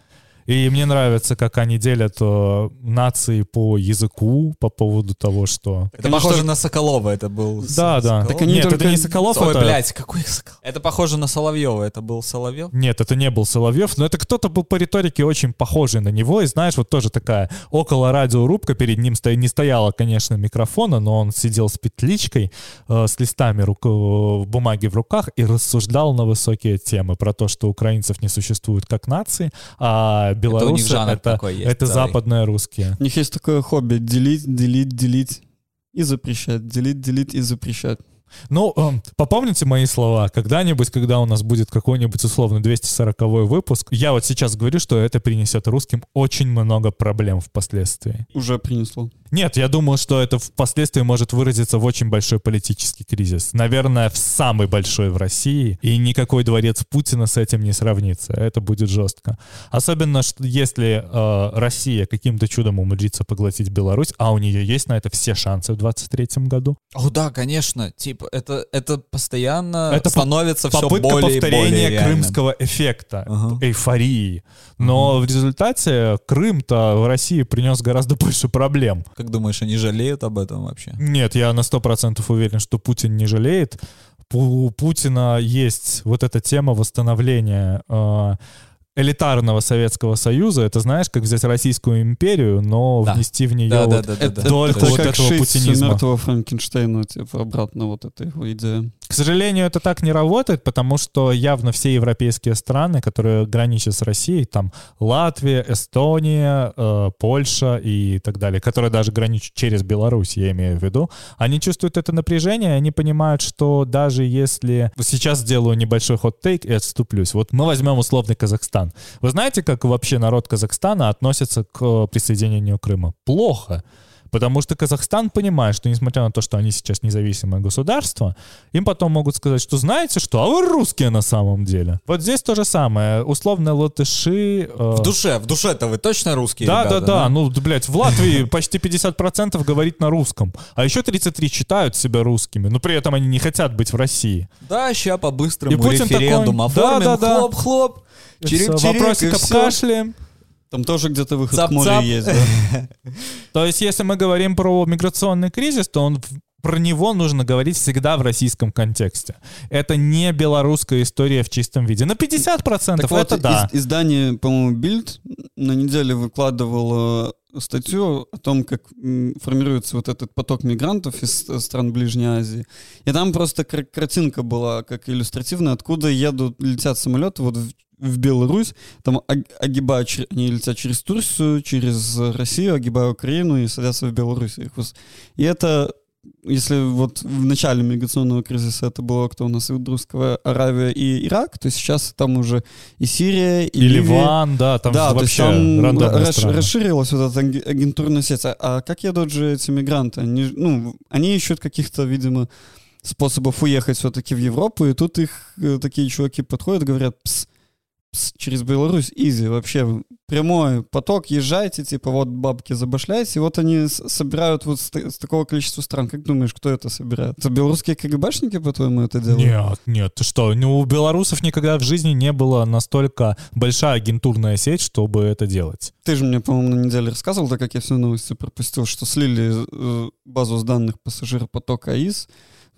И мне нравится, как они делят э, нации по языку, по поводу того, что... Это они похоже что- на Соколова, это был... Да, да. Соколов? Так они Нет, только- это не Соколов, Ой, это... блядь, какой Соколов? Это похоже на Соловьева, это был Соловьев? Нет, это не был Соловьев, но это кто-то был по риторике очень похожий на него. И знаешь, вот тоже такая около радиорубка, перед ним сто... не стояла, конечно, микрофона, но он сидел с петличкой, э, с листами рук... э, бумаги в руках и рассуждал на высокие темы про то, что украинцев не существует как нации, а белорусы это, такой есть это западные русские. У них есть такое хобби — делить, делить, делить и запрещать. Делить, делить и запрещать. Ну, эм, попомните мои слова. Когда-нибудь, когда у нас будет какой-нибудь условно 240 выпуск, я вот сейчас говорю, что это принесет русским очень много проблем впоследствии. Уже принесло. Нет, я думаю, что это впоследствии может выразиться в очень большой политический кризис. Наверное, в самый большой в России. И никакой дворец Путина с этим не сравнится. Это будет жестко. Особенно, что если э, Россия каким-то чудом умудрится поглотить Беларусь, а у нее есть на это все шансы в 23 году. О, да, конечно. Типа, это, это постоянно Это становится все Попытка более и повторения более реальным. крымского эффекта, Ага. эйфории. Но в результате Крым-то в России принес гораздо больше проблем. Как думаешь, они жалеют об этом вообще? Нет, я на сто процентов уверен, что Путин не жалеет. У Путина есть вот эта тема восстановления э, элитарного Советского Союза. Это знаешь, как взять Российскую империю, но Да. внести в нее Да, вот да, да, Это, да. Только это вот как этого путинизма. мертвого Франкенштейна, типа, обратно вот эта его идея. К сожалению, это так не работает, потому что явно все европейские страны, которые граничат с Россией, там Латвия, Эстония, э, Польша и так далее, которые даже граничат через Беларусь, я имею в виду, они чувствуют это напряжение, они понимают, что даже если... Сейчас сделаю небольшой хот-тейк и отступлюсь. Вот мы возьмем условный Казахстан. Вы знаете, как вообще народ Казахстана относится к э, присоединению Крыма? Плохо. Потому что Казахстан понимает, что несмотря на то, что они сейчас независимое государство, им потом могут сказать, что знаете что, а вы русские на самом деле. Вот здесь то же самое. Условно латыши... э, В душе, в душе-то вы точно русские да, ребята, да, да, ну, да, блядь, в Латвии почти 50% говорит на русском, а еще 33 считают себя русскими, но при этом они не хотят быть в России. Да, ща по-быстрому референдум такой, оформим, да, да, да. хлоп-хлоп, всё, чирик-чирик, Вопросик и всё. Там тоже где-то выход Цап-цап. к морю есть, да? То есть, если мы говорим про миграционный кризис, то он про него нужно говорить всегда в российском контексте. Это не белорусская история в чистом виде. На 50% Так вот, это да. из- издание, по-моему, Bild на неделе выкладывало статью о том, как формируется вот этот поток мигрантов из стран Ближней Азии. И там просто кар- картинка была как иллюстративная, откуда едут, летят самолеты вот в, Беларусь, там ог- огибают, чер- они летят через Турцию, через Россию, огибая Украину и садятся в Беларусь. И это если вот в начале миграционного кризиса это было кто у нас, Саудовская Аравия и Ирак, то сейчас там уже и Сирия, и, И. Ливан, да, там да, вообще там расш- расширилась вот эта агентурная сеть. А, а как едут же эти мигранты? Они, ну, они ищут каких-то, видимо, способов уехать все-таки в Европу, и тут их э, такие чуваки подходят и говорят, пс, через Беларусь, изи, вообще прямой поток, езжайте, типа вот бабки забашляйте, и вот они собирают вот с, с такого количества стран. Как думаешь, кто это собирает? Это белорусские КГБшники, по-твоему, это делают? Нет, нет, ты что? Ну, у белорусов никогда в жизни не было настолько большая агентурная сеть, чтобы это делать. Ты же мне, по-моему, на неделе рассказывал, так как я все новости пропустил, что слили э, базу с данных пассажиропотока АИС,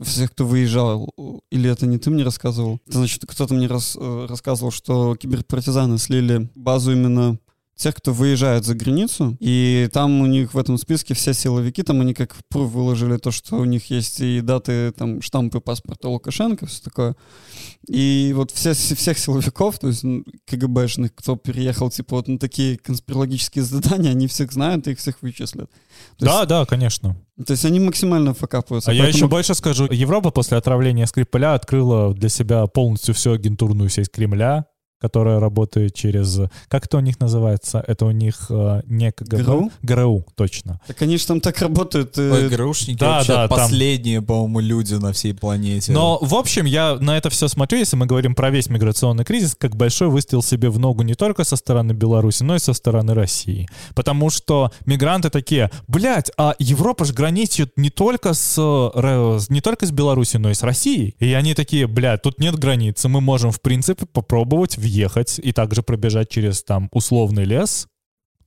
всех, кто выезжал, или это не ты мне рассказывал? Это значит, кто-то мне рас- э, рассказывал, что киберпартизаны слили базу именно тех, кто выезжает за границу, и там у них в этом списке все силовики, там они как пруф выложили то, что у них есть и даты, там, штампы паспорта Лукашенко, все такое. И вот все, всех силовиков, то есть ну, КГБшных, кто переехал, типа, вот на такие конспирологические задания, они всех знают и их всех вычислят. То да, да, конечно. есть, то есть они максимально фокапаются. А я Поэтому- еще больше скажу. Европа после отравления Скрипаля открыла для себя полностью всю агентурную сеть Кремля, которая работает через... Как это у них называется? Это у них э, не КГБ? ГРУ? ГРУ, точно. Так они же там так работают. э, Ой, ГРУшники да, вообще да, там- последние, по-моему, люди на всей планете. Но, в общем, я на это все смотрю, если мы говорим про весь миграционный кризис, как большой выстрел себе в ногу не только со стороны Беларуси, но и со стороны России. Потому что мигранты такие, блядь, а Европа же граничит не только с, э, не только с Беларусью, но и с Россией. И они такие, блядь, тут нет границы, мы можем, в принципе, попробовать въехать и также пробежать через там условный лес,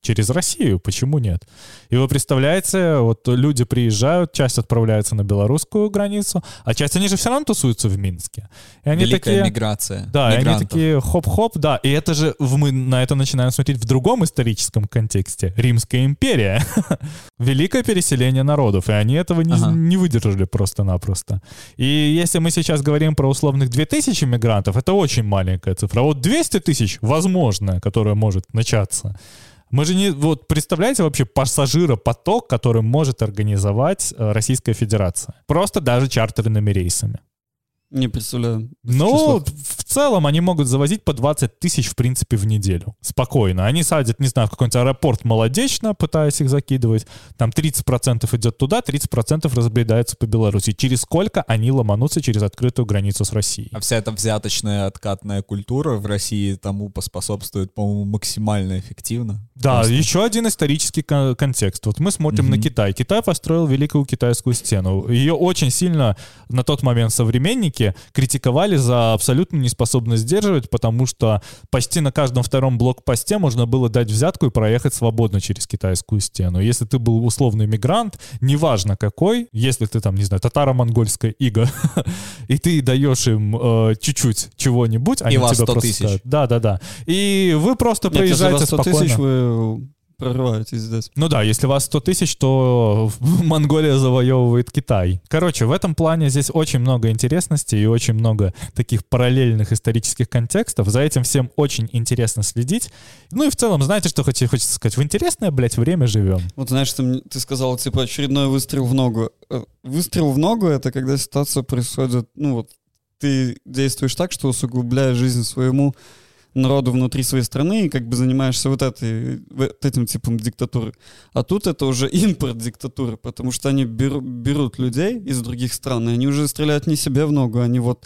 через Россию, почему нет? И вы представляете, вот люди приезжают, часть отправляется на белорусскую границу, а часть, они же все равно тусуются в Минске. И они Великая такие... миграция. Да, и они мигрантов. такие хоп-хоп, да, и это же мы на это начинаем смотреть в другом историческом контексте. Римская империя. Великое переселение народов, и они этого не, Ага. не выдержали просто-напросто. И если мы сейчас говорим про условных 2000 мигрантов, это очень маленькая цифра. А вот 200 тысяч, возможно, которая может начаться. Мы же не... Вот представляете вообще пассажиропоток, который может организовать э, Российская Федерация? Просто даже чартерными рейсами. Не представляю. Ну, в целом они могут завозить по 20 тысяч, в принципе, в неделю. Спокойно. Они садят, не знаю, в какой-нибудь аэропорт Молодечно, пытаясь их закидывать. Там 30% идет туда, 30% разбредается по Беларуси. Через сколько они ломанутся через открытую границу с Россией? А вся эта взяточная откатная культура в России тому поспособствует, по-моему, максимально эффективно. Да, Просто. еще один исторический кон- контекст. Вот мы смотрим на Мгм. Китай. Китай построил Великую Китайскую стену. Ее очень сильно на тот момент современники критиковали за абсолютную неспособность сдерживать, потому что почти на каждом втором блокпосте можно было дать взятку и проехать свободно через Китайскую стену. Если ты был условный мигрант, неважно какой, если ты там, не знаю, татаро-монгольская ига, и ты даешь им э, чуть-чуть чего-нибудь, они тебя 100 просто тысяч. скажут, Да-да-да. И вы просто Нет, проезжаете вас 100 спокойно. тысяч, вы прорываетесь здесь. Ну да, если вас 100 тысяч, то Монголия завоевывает Китай. Короче, в этом плане здесь очень много интересностей и очень много таких параллельных исторических контекстов. За этим всем очень интересно следить. Ну и в целом, знаете, что хочу, хочется сказать? В интересное, блядь, время живем. Вот знаешь, ты, ты сказал, типа, очередной выстрел в ногу. Э, Выстрел в ногу — это когда ситуация происходит, ну вот, ты действуешь так, что усугубляешь жизнь своему народу внутри своей страны и как бы занимаешься вот, этой, вот этим типом диктатуры. А тут это уже импорт диктатуры, потому что они беру- берут людей из других стран, и они уже стреляют не себе в ногу, они вот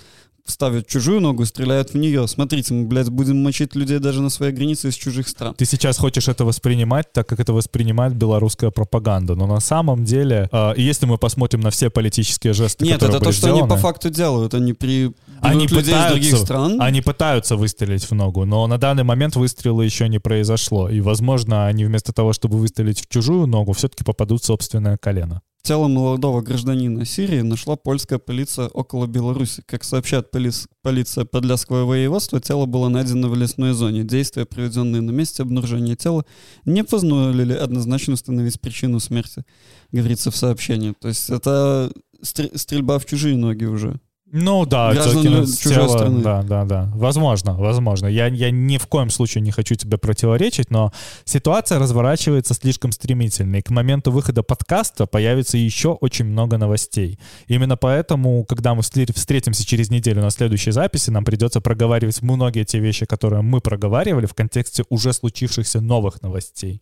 ставят чужую ногу, стреляют в нее. Смотрите, мы, блядь, будем мочить людей даже на своей границе из чужих стран. Ты сейчас хочешь это воспринимать так, как это воспринимает белорусская пропаганда. Но на самом деле, э, если мы посмотрим на все политические жесты, Нет, которые это были то, что они по факту делают. Они при Они людей из других пытаются, стран. они пытаются выстрелить в ногу, но на данный момент выстрела еще не произошло. И, возможно, они вместо того, чтобы выстрелить в чужую ногу, все-таки попадут в собственное колено. Тело молодого гражданина Сирии нашла польская полиция около Беларуси. Как сообщает полиц- полиция Подляского воеводства, тело было найдено в лесной зоне. Действия, проведенные на месте обнаружения тела, не позволили однозначно установить причину смерти, говорится в сообщении. То есть это стр- стрельба в чужие ноги уже. Ну да, Граждан чужой тела, страны. Да, да, да. Возможно, возможно. Я, я ни в коем случае не хочу тебе противоречить, но ситуация разворачивается слишком стремительно. И к моменту выхода подкаста появится еще очень много новостей. Именно поэтому, когда мы встр- встретимся через неделю на следующей записи, нам придется проговаривать многие те вещи, которые мы проговаривали в контексте уже случившихся новых новостей.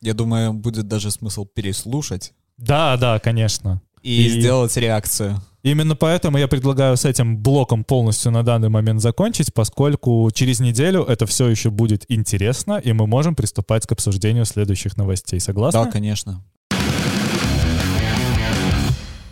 Я думаю, будет даже смысл переслушать Да, да, конечно. и, И- сделать реакцию. Именно поэтому я предлагаю с этим блоком полностью на данный момент закончить, поскольку через неделю это все еще будет интересно, и мы можем приступать к обсуждению следующих новостей. Согласны? Да, конечно.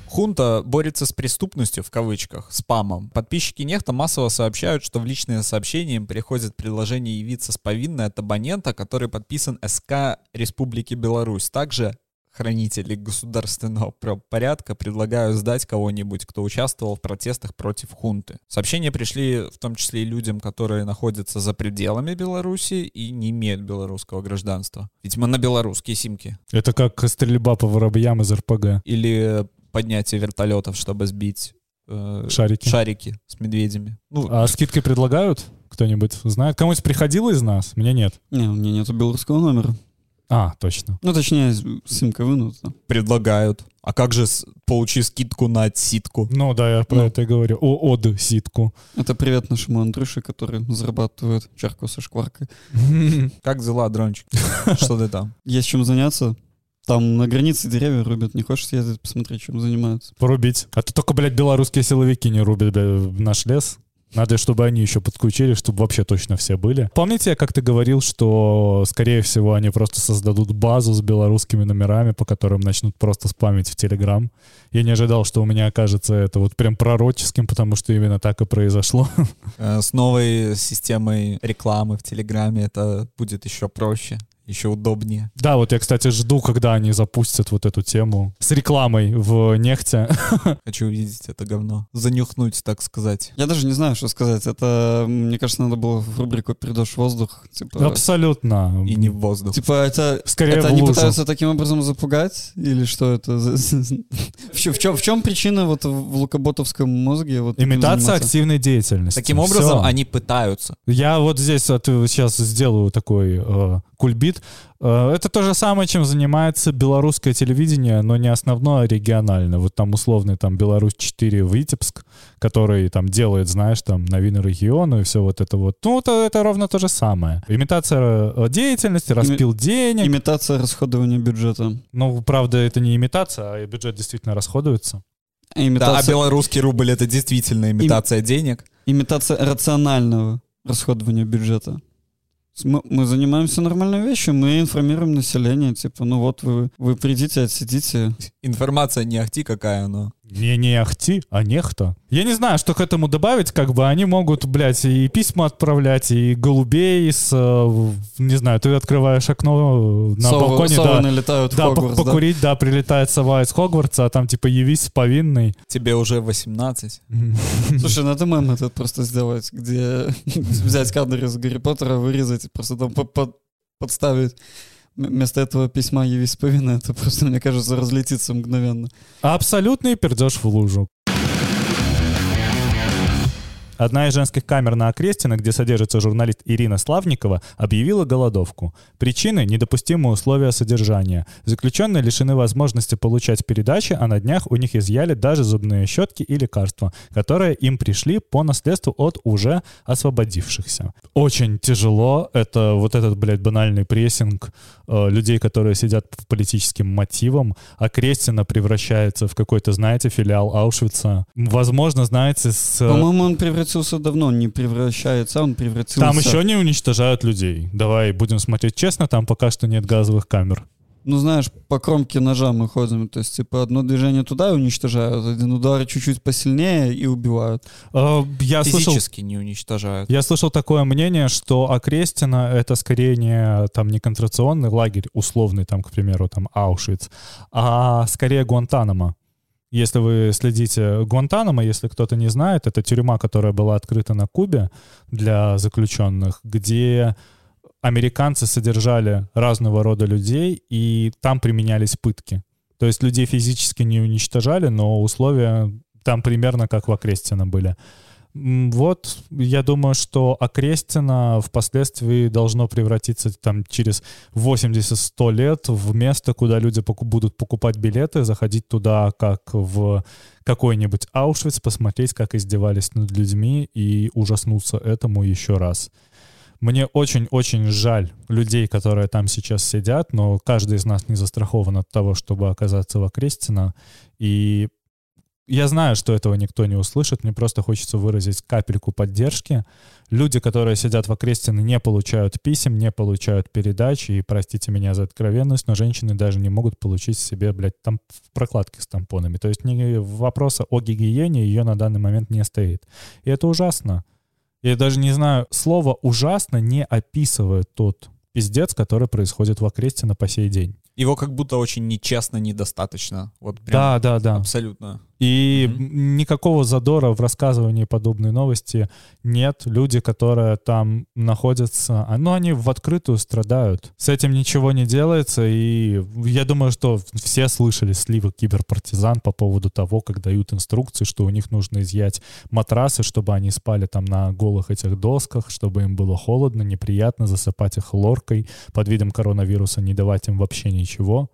Хунта борется с преступностью, в кавычках, спамом. Подписчики Нехта массово сообщают, что в личные сообщения им приходит предложение явиться с повинной от абонента, который подписан СК Республики Беларусь. Также хранители государственного правопорядка предлагают сдать кого-нибудь, кто участвовал в протестах против хунты. Сообщения пришли в том числе и людям, которые находятся за пределами Беларуси и не имеют белорусского гражданства. Видимо, на белорусские симки. Это как стрельба по воробьям из РПГ. Или поднятие вертолетов, чтобы сбить э, Шарики. шарики с медведями. Ну, А скидки предлагают? Кто-нибудь знает? Кому-нибудь приходило из нас? Мне нет. Не, у меня нету белорусского номера. А, точно. Ну, точнее, симка вынута. предлагают. А как же с- получи скидку на отсидку? Ну да, я про Ну. это и говорю. О, од ситку. Это привет нашему Андрюше, который зарабатывает чарку со шкваркой. Как дела, дрончик? Что ты там? Есть чем заняться. Там на границе деревья рубят. Не хочешь съездить посмотреть, чем занимаются? Порубить. А то только, блядь, белорусские силовики не рубят блядь, наш лес. Надо, чтобы они еще подключили, чтобы вообще точно все были. Помните, я как-то говорил, что, скорее всего, они просто создадут базу с белорусскими номерами, по которым начнут просто спамить в Телеграм. Я не ожидал, что у меня окажется это вот прям пророческим, потому что именно так и произошло. Э, С новой системой рекламы в Телеграме это будет еще проще, еще удобнее. Да, вот я, кстати, жду, когда они запустят вот эту тему с рекламой в нефте. Хочу увидеть это говно. Занюхнуть, так сказать. Я даже не знаю, что сказать. Это, мне кажется, надо было в рубрику «Передашь воздух». Типа, Абсолютно. И не в воздух. типа это, Скорее это в они лужу. пытаются таким образом запугать? Или что это? В чем, в чем, в чем причина вот в лукоботовском мозге? Вот Имитация активной деятельности. Таким образом, Всё. они пытаются. Я вот здесь вот сейчас сделаю такой э, кульбит. Э, это то же самое, чем занимается белорусское телевидение, но не основное, а региональное. Вот там условный там Беларусь-4 Витебск, который там делает, знаешь, там новины региона и все вот это вот. Ну, это, это ровно то же самое. Имитация э, деятельности, распил денег. Имитация расходования бюджета. Ну, правда, это не имитация, а бюджет действительно расходуется. А Да, а Имитация, белорусский рубль это действительно имитация денег. имитация рационального расходования бюджета. Мы занимаемся нормальной вещью, мы информируем население, типа, ну вот вы, вы придите, отсидите. Информация не ахти какая, но... Не, не ахти, а нехто. Я не знаю, что к этому добавить, как бы они могут, блядь, и письма отправлять, и голубей с, э, не знаю, ты открываешь окно на Совы- балконе, совы да, налетают в да, Хогвартс, пок- покурить, да. прилетает сова из Хогвартса, а там типа явись повинный. Тебе уже 18. Слушай, надо мем этот просто сделать, где взять кадр из Гарри Поттера, вырезать и просто там по- по- подставить. Вместо этого письма «Явись повинна» это просто, мне кажется, разлетится мгновенно. Абсолютный пердеж в лужу. Одна из женских камер на Окрестино, где содержится журналист Ирина Славникова, объявила голодовку. Причины — недопустимые условия содержания. Заключенные лишены возможности получать передачи, а на днях у них изъяли даже зубные щетки и лекарства, которые им пришли по наследству от уже освободившихся. Очень тяжело. Это вот этот, блядь, банальный прессинг э, людей, которые сидят по политическим мотивам. Окрестино превращается в какой-то, знаете, филиал Аушвица. Возможно, знаете, с... э, По-моему, он превратился давно, он не превращается, он превратился... Там еще не уничтожают людей. Давай будем смотреть честно, там пока что нет газовых камер. ну, знаешь, по кромке ножа мы ходим. То есть, типа, одно движение туда и уничтожают, один удар чуть-чуть посильнее и убивают. Э, Я слышал, Физически не уничтожают. я слышал такое мнение, что Окрестина — это скорее не, там, не концентрационный лагерь, условный, там, к примеру, там, Аушвиц, а скорее Гуантанамо. Если вы следите Гуантанамо, если кто-то не знает, это тюрьма, которая была открыта на Кубе для заключенных, где американцы содержали разного рода людей, и там применялись пытки. То есть людей физически не уничтожали, но условия там примерно как в Окрестино были. Вот, я думаю, что Окрестино впоследствии должно превратиться там через 80-100 лет в место, куда люди поку- будут покупать билеты, заходить туда как в какой-нибудь Аушвиц, посмотреть, как издевались над людьми и ужаснуться этому еще раз. Мне очень-очень жаль людей, которые там сейчас сидят, но каждый из нас не застрахован от того, чтобы оказаться в Окрестино. И я знаю, что этого никто не услышит, мне просто хочется выразить капельку поддержки. Люди, которые сидят в Окрестино, не получают писем, не получают передач, и простите меня за откровенность, но женщины даже не могут получить себе, блядь, там прокладки с тампонами. То есть ни вопроса о гигиене ее на данный момент не стоит. И это ужасно. Я даже не знаю, слово «ужасно» не описывает тот пиздец, который происходит в Окрестино по сей день. Его как будто очень нечестно, недостаточно. Вот прям Да, да, да. абсолютно. И Мгм. никакого задора в рассказывании подобной новости нет. Люди, которые там находятся, а, ну, они в открытую страдают. С этим ничего не делается, и я думаю, что все слышали сливы киберпартизан по поводу того, как дают инструкции, что у них нужно изъять матрасы, чтобы они спали там на голых этих досках, чтобы им было холодно, неприятно, засыпать их хлоркой, под видом коронавируса не давать им вообще ничего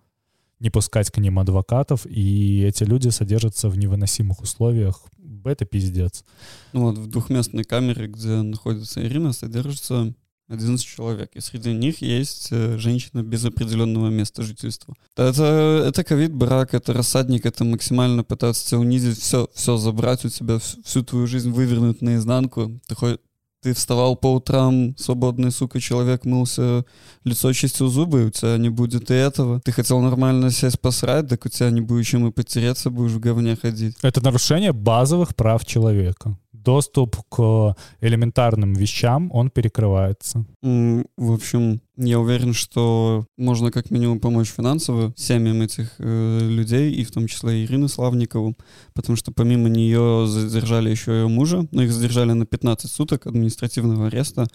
не пускать к ним адвокатов, и эти люди содержатся в невыносимых условиях. Это пиздец. Ну вот в двухместной камере, где находится Ирина, содержится 11 человек, и среди них есть э, женщина без определенного места жительства. Это, это ковид, брак, это рассадник, это максимально пытаться тебя унизить, все, все забрать у тебя, всю, всю твою жизнь вывернуть наизнанку. Ты, ты вставал по утрам, свободный, сука, человек, мылся, лицо чистил зубы, у тебя не будет и этого. Ты хотел нормально сесть посрать, так у тебя не будет чем и потереться, будешь в говне ходить. Это нарушение базовых прав человека. Доступ к элементарным вещам, он перекрывается. В общем, я уверен, что можно как минимум помочь финансово семьям этих э, людей, и в том числе Ирины Славникову, потому что помимо нее задержали еще ее мужа, но их задержали на 15 суток административного ареста.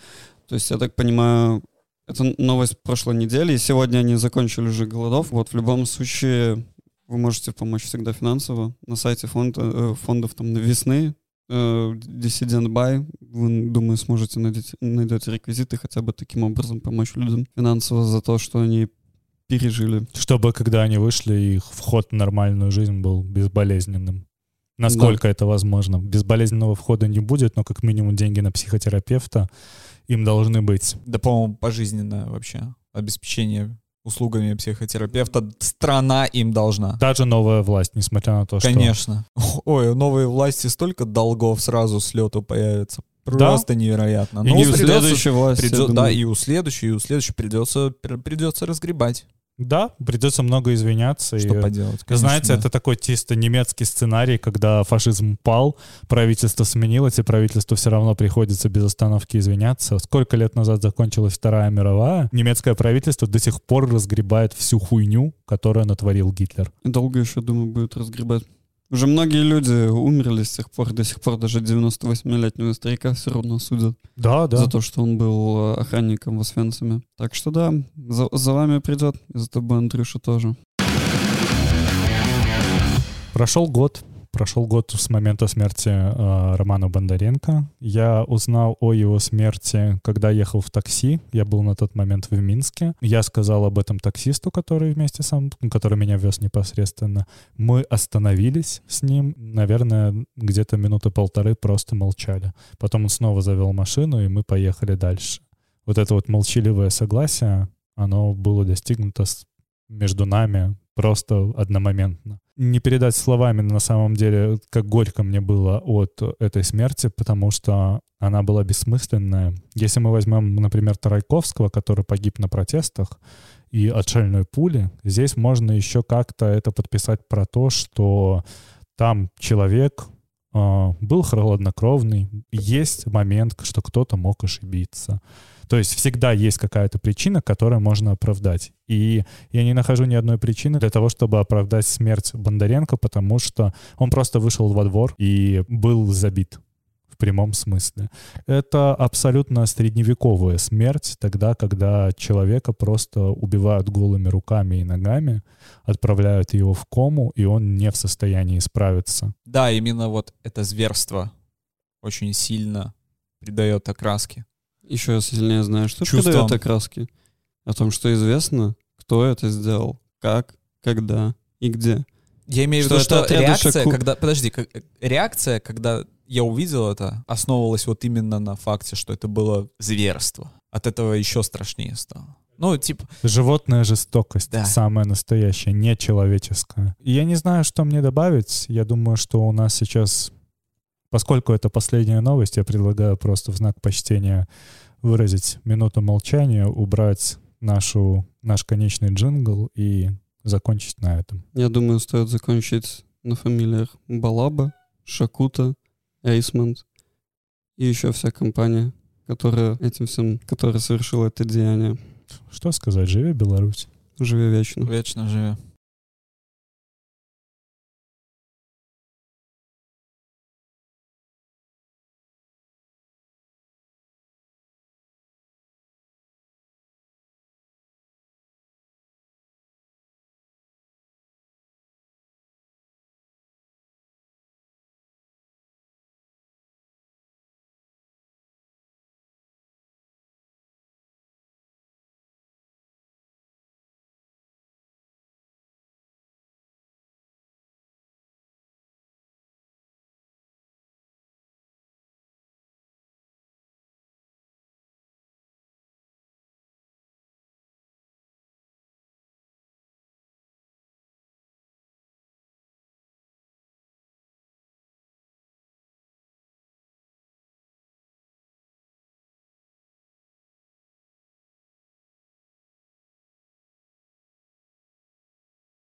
То есть, я так понимаю, это новость прошлой недели, и сегодня они закончили уже голодов. Вот в любом случае вы можете помочь всегда финансово на сайте фонда, э, фондов там весны, Dissident Buy, вы, думаю, сможете найдете, найдете реквизиты, хотя бы таким образом помочь людям финансово за то, что они пережили. Чтобы, когда они вышли, их вход в нормальную жизнь был безболезненным. Насколько это возможно. Безболезненного входа не будет, но как минимум деньги на психотерапевта им должны быть. Да, по-моему, пожизненное вообще обеспечение услугами психотерапевта. Страна им должна. Даже новая власть, несмотря на то, что... Конечно. Ой, у новой власти столько долгов сразу с лету появится. Просто невероятно. И Ну, не у следующей власти, думаю. да, и у следующей, и у следующей придется, пр- придется разгребать. Да, придется много извиняться. Что и, поделать? Вы конечно, Знаете, да. это такой чисто немецкий сценарий, когда фашизм пал, правительство сменилось, и правительству все равно приходится без остановки извиняться. Сколько лет назад закончилась Вторая мировая, немецкое правительство до сих пор разгребает всю хуйню, которую натворил Гитлер. Долго еще, думаю, будет разгребать. Уже многие люди умерли с тех пор, до сих пор даже 98-летнего старика все равно судят Да, да. за то, что он был э, охранником в Освенциме. Так что да, за, за вами придет, и за тобой Андрюша тоже. Прошел год. Прошел год с момента смерти э, Романа Бондаренко. Я узнал о его смерти, когда ехал в такси. Я был на тот момент в Минске. Я сказал об этом таксисту, который вместе со мной, который меня вез непосредственно. Мы остановились с ним, наверное, где-то минуты полторы просто молчали. Потом он снова завел машину, и мы поехали дальше. Вот это вот молчаливое согласие, оно было достигнуто между нами просто одномоментно. Не передать словами на самом деле, как горько мне было от этой смерти, потому что она была бессмысленная. Если мы возьмем, например, Тарайковского, который погиб на протестах, и от шальной пули. Здесь можно еще как-то это подписать про то, что там человек э, был холоднокровный, есть момент, что кто-то мог ошибиться. То есть всегда есть какая-то причина, которую можно оправдать. И я не нахожу ни одной причины для того, чтобы оправдать смерть Бондаренко, потому что он просто вышел во двор и был забит в прямом смысле. Это абсолютно средневековая смерть, тогда, когда человека просто убивают голыми руками и ногами, отправляют его в кому, и он не в состоянии справиться. Да, именно вот это зверство очень сильно придает окраски. Еще я сильнее знаю, что Чувством. придает окраски. О том, что известно, кто это сделал, как, когда и где. Я имею в Что виду, это что отряды реакция, Шаку- когда... Подожди, как- реакция, когда я увидел это, основывалась вот именно на факте, что это было зверство. От этого еще страшнее стало. Ну, типа, Животная жестокость, Да. самая настоящая, нечеловеческая. Я не знаю, что мне добавить. Я думаю, что у нас сейчас, поскольку это последняя новость, я предлагаю просто в знак почтения выразить минуту молчания, убрать нашу, наш конечный джингл и закончить на этом. Я думаю, стоит закончить на фамилиях Балаба, Шакута, Эйсмонт и еще вся компания, которая этим всем, которая совершила это деяние. Что сказать, живи Беларусь. Живи вечно. вечно живе.